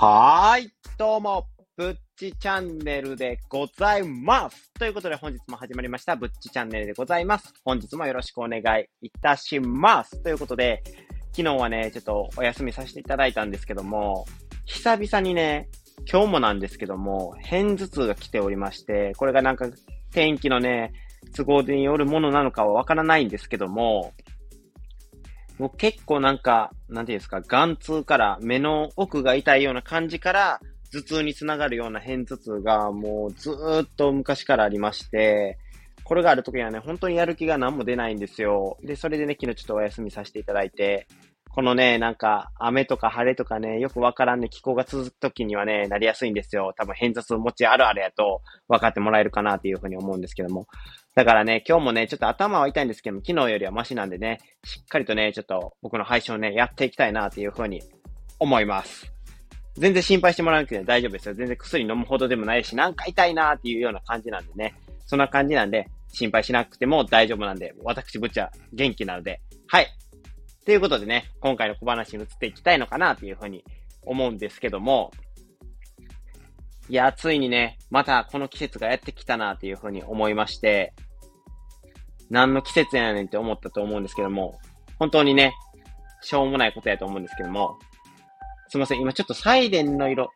はーい、どうも、ぶっちチャンネルでございます。ということで本日も始まりました、ぶっちチャンネルでございます。本日もよろしくお願いいたします。ということで、昨日はね、ちょっとお休みさせていただいたんですけども、久々にね、今日もなんですけども、偏頭痛が来ておりまして、これがなんか天気のね、都合によるものなのかはわからないんですけども、もう結構なんか、なんていうんですか、眼痛から目の奥が痛いような感じから、頭痛につながるような偏頭痛がもうずーっと昔からありまして、これがある時にはね、本当にやる気が何も出ないんですよ。で、それでね、昨日ちょっとお休みさせていただいて、このね、なんか、雨とか晴れとかね、よくわからんね、気候が続く時にはね、なりやすいんですよ。多分偏頭痛持ちあるあるやと分かってもらえるかなっていうふうに思うんですけども。だからね、今日もね、ちょっと頭は痛いんですけども、昨日よりはマシなんでね、しっかりとね、ちょっと僕の配信をね、やっていきたいなっていうふうに思います。全然心配してもらわなくて大丈夫ですよ。全然薬飲むほどでもないし、なんか痛いなっていうような感じなんでね。そんな感じなんで、心配しなくても大丈夫なんで、私ぶっちゃ元気なので、はい。ということでね、今回の小話に移っていきたいのかなというふうに思うんですけども、いや、ついにね、またこの季節がやってきたなというふうに思いまして、何の季節やねんって思ったと思うんですけども、本当にね、しょうもないことやと思うんですけども、すいません、今ちょっとサイレンの色、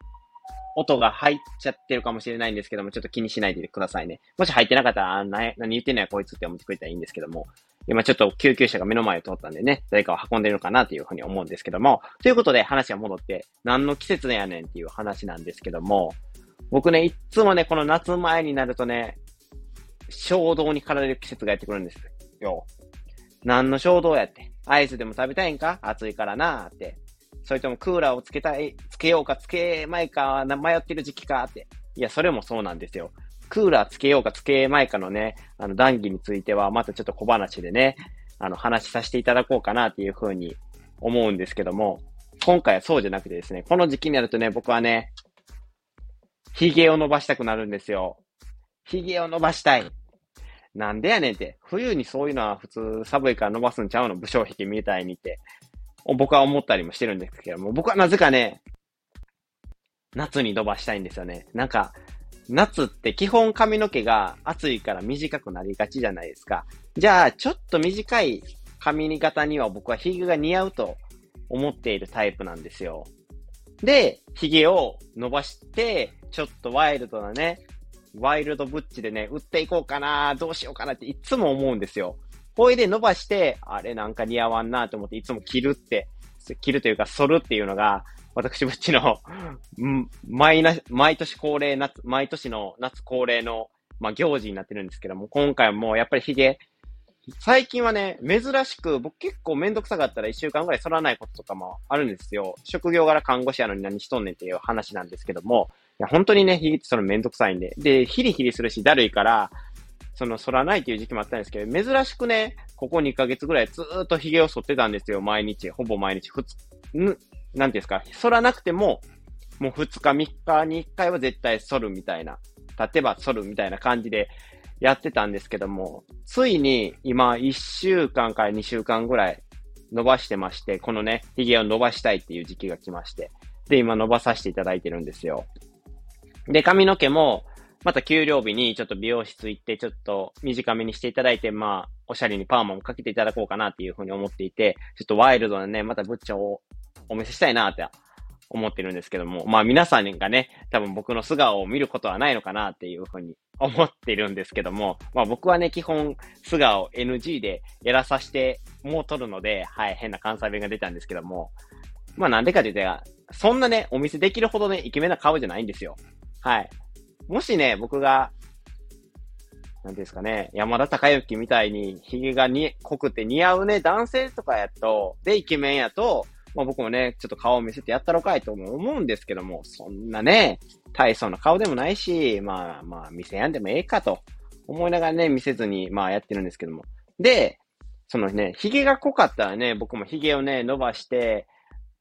音が入っちゃってるかもしれないんですけども、ちょっと気にしないでくださいね。もし入ってなかったら、何言ってんのやこいつって思ってくれたらいいんですけども、今ちょっと救急車が目の前を通ったんでね、誰かを運んでるのかなというふうに思うんですけども、ということで話が戻って、何の季節やねんっていう話なんですけども、僕ね、いつもね、この夏前になるとね、衝動に駆られる季節がやってくるんですよ。何の衝動やって。アイスでも食べたいんか？暑いからなーって。それともクーラーをつけたい、つけようかつけまいか迷ってる時期かって。いや、それもそうなんですよ。クーラーつけようかつけまいかのね、あの談義については、またちょっと小話でね、あの話させていただこうかなっていうふうに思うんですけども、今回はそうじゃなくてですね、この時期になるとね、僕はね、髭を伸ばしたくなるんですよ。髭を伸ばしたい。なんでやねんって。冬にそういうのは普通寒いから伸ばすんちゃうの？武将髭みたいにって。僕は思ったりもしてるんですけども、僕はなぜかね、夏に伸ばしたいんですよね。なんか、夏って基本髪の毛が暑いから短くなりがちじゃないですか。じゃあ、ちょっと短い髪型には僕は髭が似合うと思っているタイプなんですよ。で、髭を伸ばして、ちょっとワイルドなね、ワイルドブッチでね、売っていこうかな、どうしようかなっていつも思うんですよ。ほいで伸ばして、あれなんか似合わんなと思っていつも着るって、着るというか反るっていうのが、私ブッチの、毎な、毎年恒例夏、毎年の夏恒例の、まあ、行事になってるんですけども、今回もやっぱり髭、最近はね、珍しく、僕結構めんどくさかったら一週間ぐらい反らないこととかもあるんですよ。職業柄看護師やのに何しとんねんっていう話なんですけども、いや、本当にね、髭ってそのめんどくさいんで。で、ヒリヒリするし、だるいから、その、反らないっていう時期もあったんですけど、珍しくね、ここ2ヶ月ぐらいずっと髭を剃ってたんですよ、毎日。ほぼ毎日。ふつ、ん、なんていうんですか、反らなくても、もう2日3日に1回は絶対反るみたいな。立てば反るみたいな感じでやってたんですけども、ついに今1週間から2週間ぐらい伸ばしてまして、このね、髭を伸ばしたいっていう時期が来まして、で、今伸ばさせていただいてるんですよ。で、髪の毛も、また給料日にちょっと美容室行って、ちょっと短めにしていただいて、まあ、おしゃれにパーマもかけていただこうかなっていうふうに思っていて、ちょっとワイルドなね、またブッチャをお見せしたいなって思ってるんですけども、まあ皆さんがね、多分僕の素顔を見ることはないのかなっていうふうに思ってるんですけども、まあ僕はね、基本素顔 NG でやらさせてもう撮るので、はい、変な関西弁が出たんですけども、まあなんでかって言ったら、そんなね、お見せできるほどね、イケメンな顔じゃないんですよ。はい。もしね、僕が、なんですかね、山田孝之みたいに、髭がに濃くて似合うね、男性とかやと、で、イケメンやと、まあ僕もね、ちょっと顔を見せてやったろかいと思うんですけども、そんなね、大層な顔でもないし、まあまあ、見せやんでもええかと思いながらね、見せずに、まあやってるんですけども。で、そのね、髭が濃かったらね、僕も髭をね、伸ばして、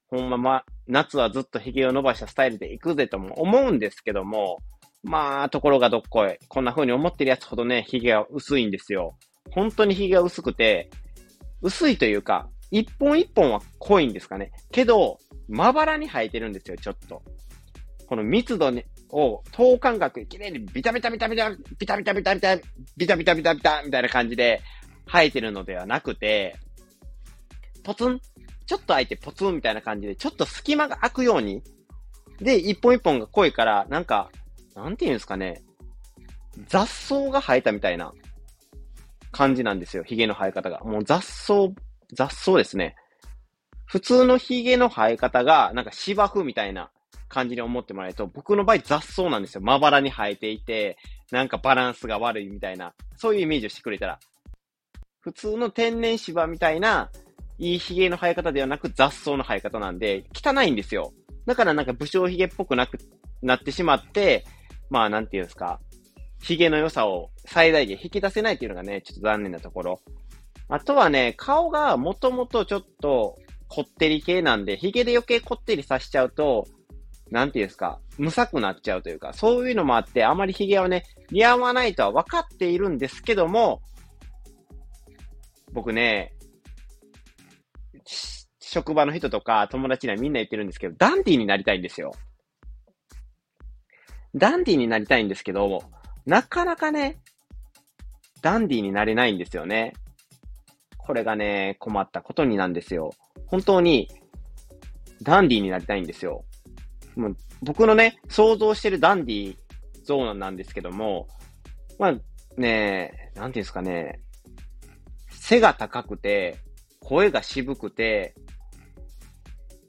ほんまま、夏はずっと髭を伸ばしたスタイルで行くぜとも思うんですけども、まあ、ところがどっこい。こんな風に思ってるやつほどね、髭が薄いんですよ。本当に髭が薄くて、薄いというか、一本一本は濃いんですかね。けど、まばらに生えてるんですよ、ちょっと。この密度ねを等間隔きれいにビタビタビタビタ、ビタビタビタビタ、ビタビタビタビタみたいな感じで生えてるのではなくて、ポツン、ちょっと開いてポツンみたいな感じで、ちょっと隙間が開くように、で、一本一本が濃いから、なんか、なんて言うんですかね、雑草が生えたみたいな感じなんですよ、髭の生え方が。もう雑草、雑草ですね。普通の髭の生え方が、なんか芝生みたいな感じに思ってもらえると、僕の場合雑草なんですよ。まばらに生えていて、なんかバランスが悪いみたいな、そういうイメージをしてくれたら。普通の天然芝みたいな、いい髭の生え方ではなく雑草の生え方なんで、汚いんですよ。だからなんか武将髭っぽくなくなってしまって、まあなんていうんですか、髭の良さを最大限引き出せないっていうのがね、ちょっと残念なところ。あとはね、顔がもともとちょっとこってり系なんで、髭で余計こってりさしちゃうと、なんていうんですか、むさくなっちゃうというか、そういうのもあって、あまり髭はね、似合わないとは分かっているんですけども、僕ね、職場の人とか友達にはみんな言ってるんですけど、ダンディーになりたいんですよ。ダンディーになりたいんですけど、なかなかね、ダンディーになれないんですよね。これがね、困ったことになんですよ。本当に、ダンディーになりたいんですよ。もう僕のね、想像してるダンディーゾーンなんですけども、まあね、なんていうんですかね、背が高くて、声が渋くて、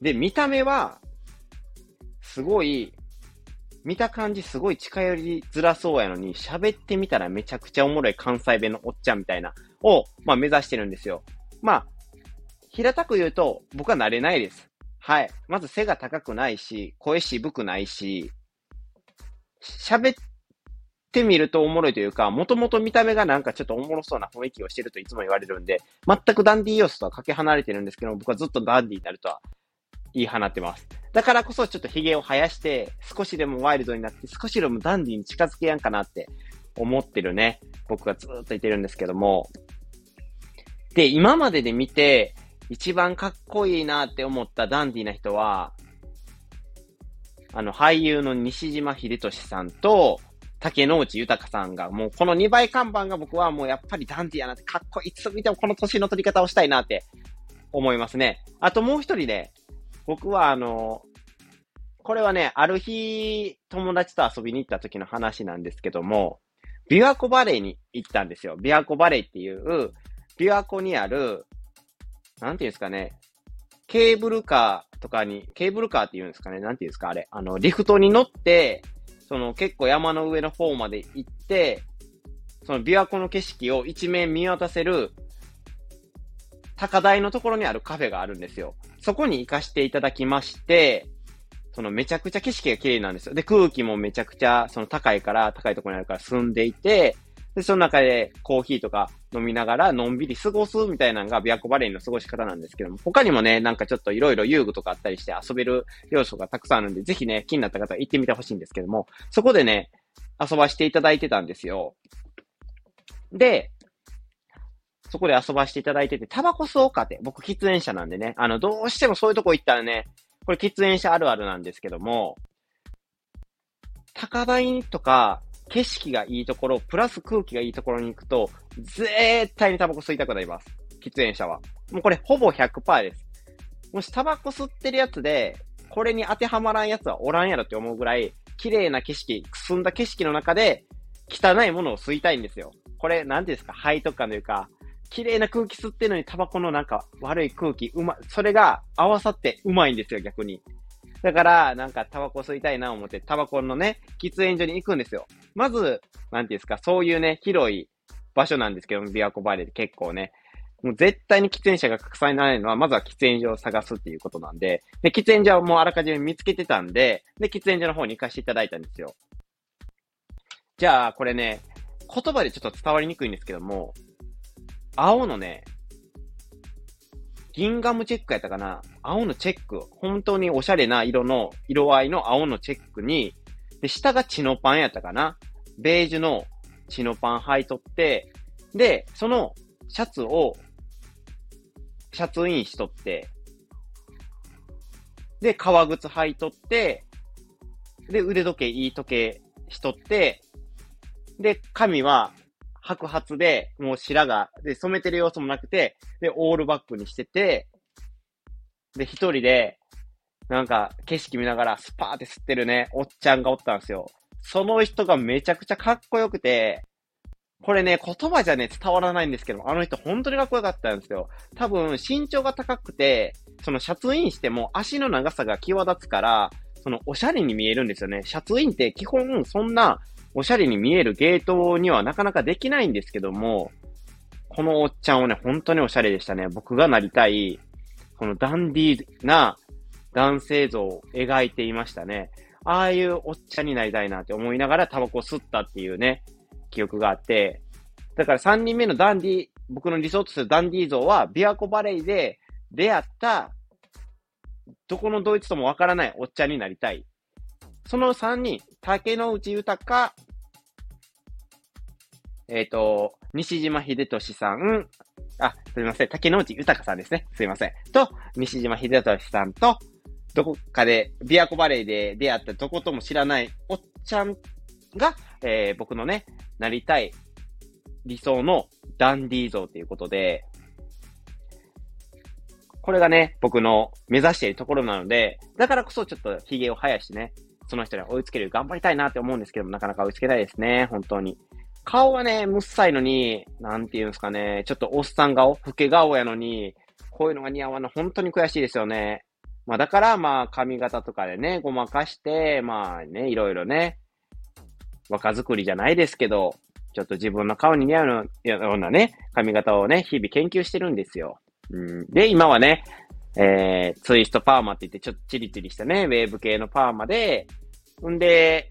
で、見た目は、すごい、見た感じすごい近寄りづらそうやのに、喋ってみたらめちゃくちゃおもろい関西弁のおっちゃんみたいな、を、まあ目指してるんですよ。まあ、平たく言うと、僕は慣れないです。はい。まず背が高くないし、声渋くないし、喋ってみるとおもろいというか、もともと見た目がなんかちょっとおもろそうな雰囲気をしてるといつも言われるんで、全くダンディー要素とはかけ離れてるんですけど、僕はずっとダンディーになるとは言い放ってます。だからこそちょっと髭を生やして、少しでもワイルドになって、少しでもダンディに近づけやんかなって思ってるね。僕がずっと言ってるんですけども。で、今までで見て、一番かっこいいなって思ったダンディな人は、あの、俳優の西島秀俊さんと、竹野内豊さんが、もうこの2倍看板が僕はもうやっぱりダンディやなって、かっこいい。いつ見てもこの年の取り方をしたいなって思いますね。あともう一人ね、僕はあの、これはね、ある日、友達と遊びに行った時の話なんですけども、琵琶湖バレーに行ったんですよ。琵琶湖バレーっていう、琵琶湖にある、なんていうんですかね、ケーブルカーとかに、ケーブルカーって言うんですかね、なんていうんですか、あれ、あの、リフトに乗って、その結構山の上の方まで行って、その琵琶湖の景色を一面見渡せる、高台のところにあるカフェがあるんですよ。そこに行かせていただきまして、そのめちゃくちゃ景色が綺麗なんですよ。で、空気もめちゃくちゃ、その高いから、高いところにあるから住んでいて、で、その中でコーヒーとか飲みながらのんびり過ごすみたいなのがビアコバレーの過ごし方なんですけども、他にもね、なんかちょっといろいろ遊具とかあったりして遊べる要素がたくさんあるんで、ぜひね、気になった方は行ってみてほしいんですけども、そこでね、遊ばしていただいてたんですよ。で、そこで遊ばしていただいてて、タバコ吸おうかって、僕喫煙者なんでね、あの、どうしてもそういうとこ行ったらね、これ喫煙者あるあるなんですけども、高台とか、景色がいいところ、プラス空気がいいところに行くと、絶対にタバコ吸いたくなります。喫煙者は。もうこれほぼ100%です。もしタバコ吸ってるやつで、これに当てはまらんやつはおらんやろって思うぐらい、綺麗な景色、くすんだ景色の中で、汚いものを吸いたいんですよ。これ、なんですか、背徳感というか、綺麗な空気吸ってるのにタバコのなんか悪い空気、うま、それが合わさってうまいんですよ、逆に。だから、なんかタバコ吸いたいな思って、タバコのね、喫煙所に行くんですよ。まず、なんていうんですか、そういうね、広い場所なんですけど、琵琶湖バレーで結構ね、もう絶対に喫煙者が拡散にならないのは、まずは喫煙所を探すっていうことなんで、で、喫煙所はもうあらかじめ見つけてたんで、で、喫煙所の方に行かせていただいたんですよ。じゃあ、これね、言葉でちょっと伝わりにくいんですけども、青のね、ギンガムチェックやったかな青のチェック。本当におしゃれな色の、色合いの青のチェックに、で、下がチノパンやったかなベージュのチノパン履いとって、で、そのシャツを、シャツインしとって、で、革靴履いとって、で、腕時計、いい時計しとって、で、髪は白髪で、もう白が、で、染めてる様子もなくて、で、オールバックにしてて、で、一人で、なんか、景色見ながらスパーって吸ってるね、おっちゃんがおったんですよ。その人がめちゃくちゃかっこよくて、これね、言葉じゃね、伝わらないんですけど、あの人本当にかっこよかったんですよ。多分、身長が高くて、そのシャツインしても足の長さが際立つから、そのおしゃれに見えるんですよね。シャツインって基本そんなおしゃれに見えるゲートにはなかなかできないんですけども、このおっちゃんはね、本当におしゃれでしたね。僕がなりたい、このダンディーな男性像を描いていましたね。ああいうおっちゃんになりたいなって思いながらタバコを吸ったっていうね、記憶があって、だから3人目のダンディ、僕の理想とするダンディ像は、琵琶湖バレーで出会った、どこのドイツともわからないおっちゃんになりたい。その3人、竹野内豊、えっ、ー、と、西島秀俊さん、あ、すみません、竹野内豊さんですね。すいません。と、西島秀俊さんと、どこかで、琵琶湖バレーで出会ったどことも知らないおっちゃんが、えー、僕のね、なりたい理想のダンディー像ということで、これがね、僕の目指しているところなので、だからこそちょっと髭を生やしてね、その人に追いつける頑張りたいなって思うんですけども、なかなか追いつけないですね、本当に。顔はね、むっさいのに、なんていうんですかね、ちょっとおっさん顔、老け顔やのに、こういうのが似合わない、本当に悔しいですよね。まあだからまあ髪型とかでね、ごまかして、まあね、いろいろね、若作りじゃないですけど、ちょっと自分の顔に似合うようなね、髪型をね、日々研究してるんですよ。うん、で、今はね、えー、ツイストパーマって言って、ちょっとチリチリしたね、ウェーブ系のパーマで、んで、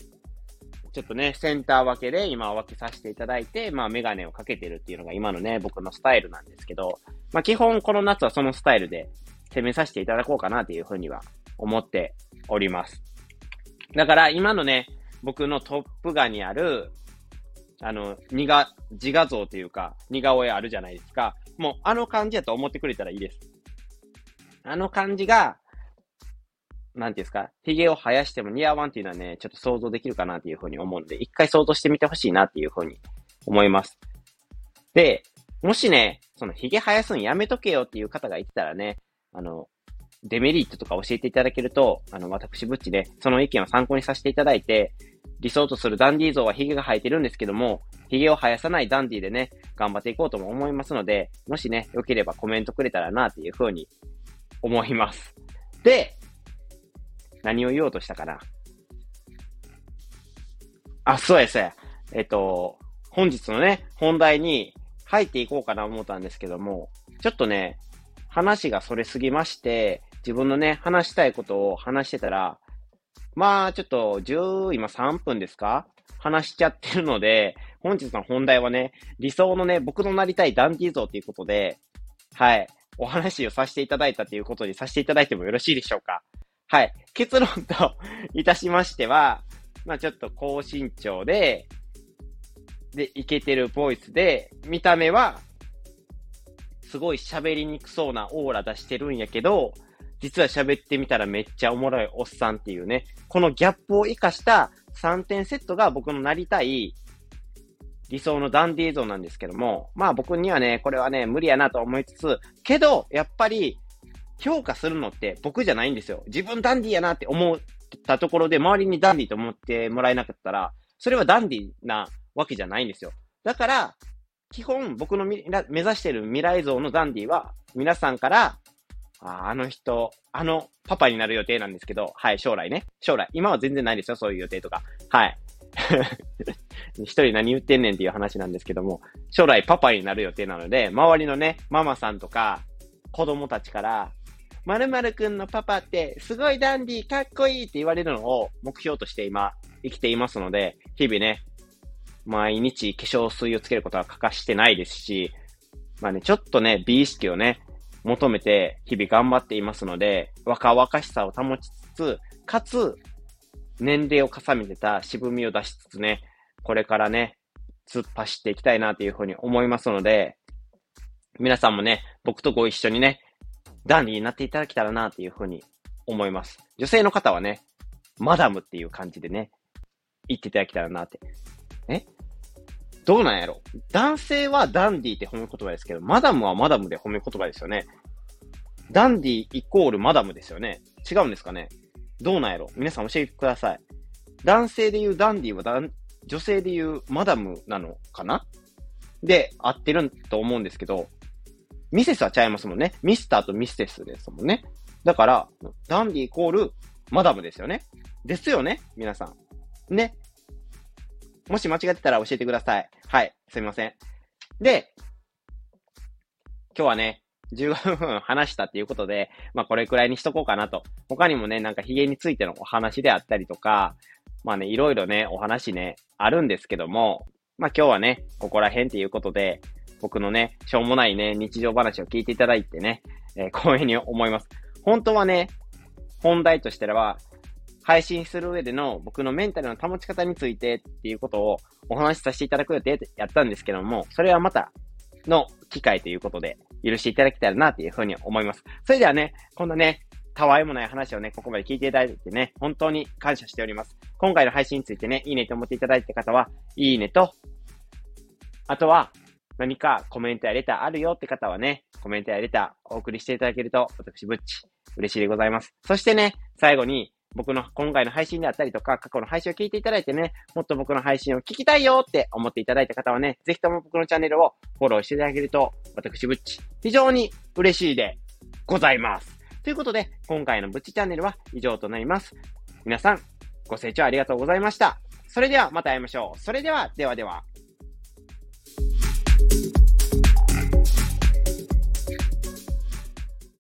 ちょっとね、センター分けで今分けさせていただいて、まあメガネをかけてるっていうのが今のね、僕のスタイルなんですけど、まあ基本この夏はそのスタイルで攻めさせていただこうかなっていうふうには思っております。だから今のね、僕のトップ画にある、あの、似が、自画像というか、似顔絵あるじゃないですか。もう、あの感じやと思ってくれたらいいです。あの感じが、なんていうんですか、髭を生やしても似合わんっていうのはね、ちょっと想像できるかなっていうふうに思うんで、一回想像してみてほしいなっていうふうに思います。で、もしね、その髭生やすのやめとけよっていう方がいてたらね、あの、デメリットとか教えていただけると、あの、私、ぶっちで、その意見を参考にさせていただいて、理想とするダンディー像は髭が生えてるんですけども、髭を生やさないダンディーでね、頑張っていこうとも思いますので、もしね、良ければコメントくれたらな、っていうふうに思います。で、何を言おうとしたかな。あ、そうです。えっと、本日のね、本題に入っていこうかな思ったんですけども、ちょっとね、話がそれすぎまして、自分のね、話したいことを話してたら、まあ、ちょっと、10、今3分ですか？話しちゃってるので、本日の本題はね、理想のね、僕のなりたいダンディー像ということで、はい、お話をさせていただいたということにさせていただいてもよろしいでしょうか？はい。結論といたしましては、まあちょっと高身長で、で、イケてるボイスで、見た目は、すごい喋りにくそうなオーラ出してるんやけど、実は喋ってみたらめっちゃおもろいおっさんっていうね、このギャップを活かした3点セットが僕のなりたい理想のダンディー像なんですけども、まあ僕にはね、これはね、無理やなと思いつつ、けど、やっぱり、評価するのって僕じゃないんですよ。自分ダンディーやなって思ったところで、周りにダンディーと思ってもらえなかったら、それはダンディーなわけじゃないんですよ。だから、基本僕の目指してる未来像のダンディーは、皆さんから、ああの人、あのパパになる予定なんですけど、はい、将来ね。将来。今は全然ないですよ、そういう予定とか。はい。一人何言ってんねんっていう話なんですけども、将来パパになる予定なので、周りのね、ママさんとか、子供たちから、〇〇くんのパパってすごいダンディーかっこいいって言われるのを目標として今生きていますので、日々ね、毎日化粧水をつけることは欠かしてないですし、まあね、ちょっとね、美意識をね、求めて日々頑張っていますので、若々しさを保ちつつ、かつ、年齢を重ねてた渋みを出しつつね、これからね、突っ走っていきたいなというふうに思いますので、皆さんもね、僕とご一緒にね、ダンディになっていただけたらなというふうに思います。女性の方はね、マダムっていう感じでね、言っていただけたらなって。え？どうなんやろ？男性はダンディって褒め言葉ですけど、マダムはマダムで褒め言葉ですよね。ダンディイコールマダムですよね。違うんですかね？どうなんやろ？皆さん教えてください。男性で言うダンディは女性で言うマダムなのかな？で、合ってると思うんですけど、ミセスはちゃいますもんね。ミスターとミステスですもんね。だから、ダンディイコールマダムですよね。ですよね皆さん。ね。もし間違ってたら教えてください。はい。すみません。で、今日はね、15分話したっていうことで、まあこれくらいにしとこうかなと。他にもね、なんか髭についてのお話であったりとか、まあね、いろいろね、お話ね、あるんですけども、まあ今日はね、ここら辺っていうことで、僕のね、しょうもないね、日常話を聞いていただいてね、えー、光栄に思います。本当はね、本題としては、配信する上での僕のメンタルの保ち方についてっていうことをお話しさせていただく予定でやったんですけども、それはまたの機会ということで許していただけたらなというふうに思います。それではね、こんなね、たわいもない話をね、ここまで聞いていただいてね、本当に感謝しております。今回の配信についてね、いいねと思っていただいた方は、いいねと、あとは、何かコメントやレターあるよって方はね、コメントやレターお送りしていただけると、私、ぶっち、嬉しいでございます。そしてね、最後に、僕の今回の配信であったりとか、過去の配信を聞いていただいてね、もっと僕の配信を聞きたいよって思っていただいた方はね、ぜひとも僕のチャンネルをフォローしていただけると、私、ぶっち、非常に嬉しいでございます。ということで、今回のぶっちチャンネルは以上となります。皆さん、ご清聴ありがとうございました。それではまた会いましょう。それでは、ではでは。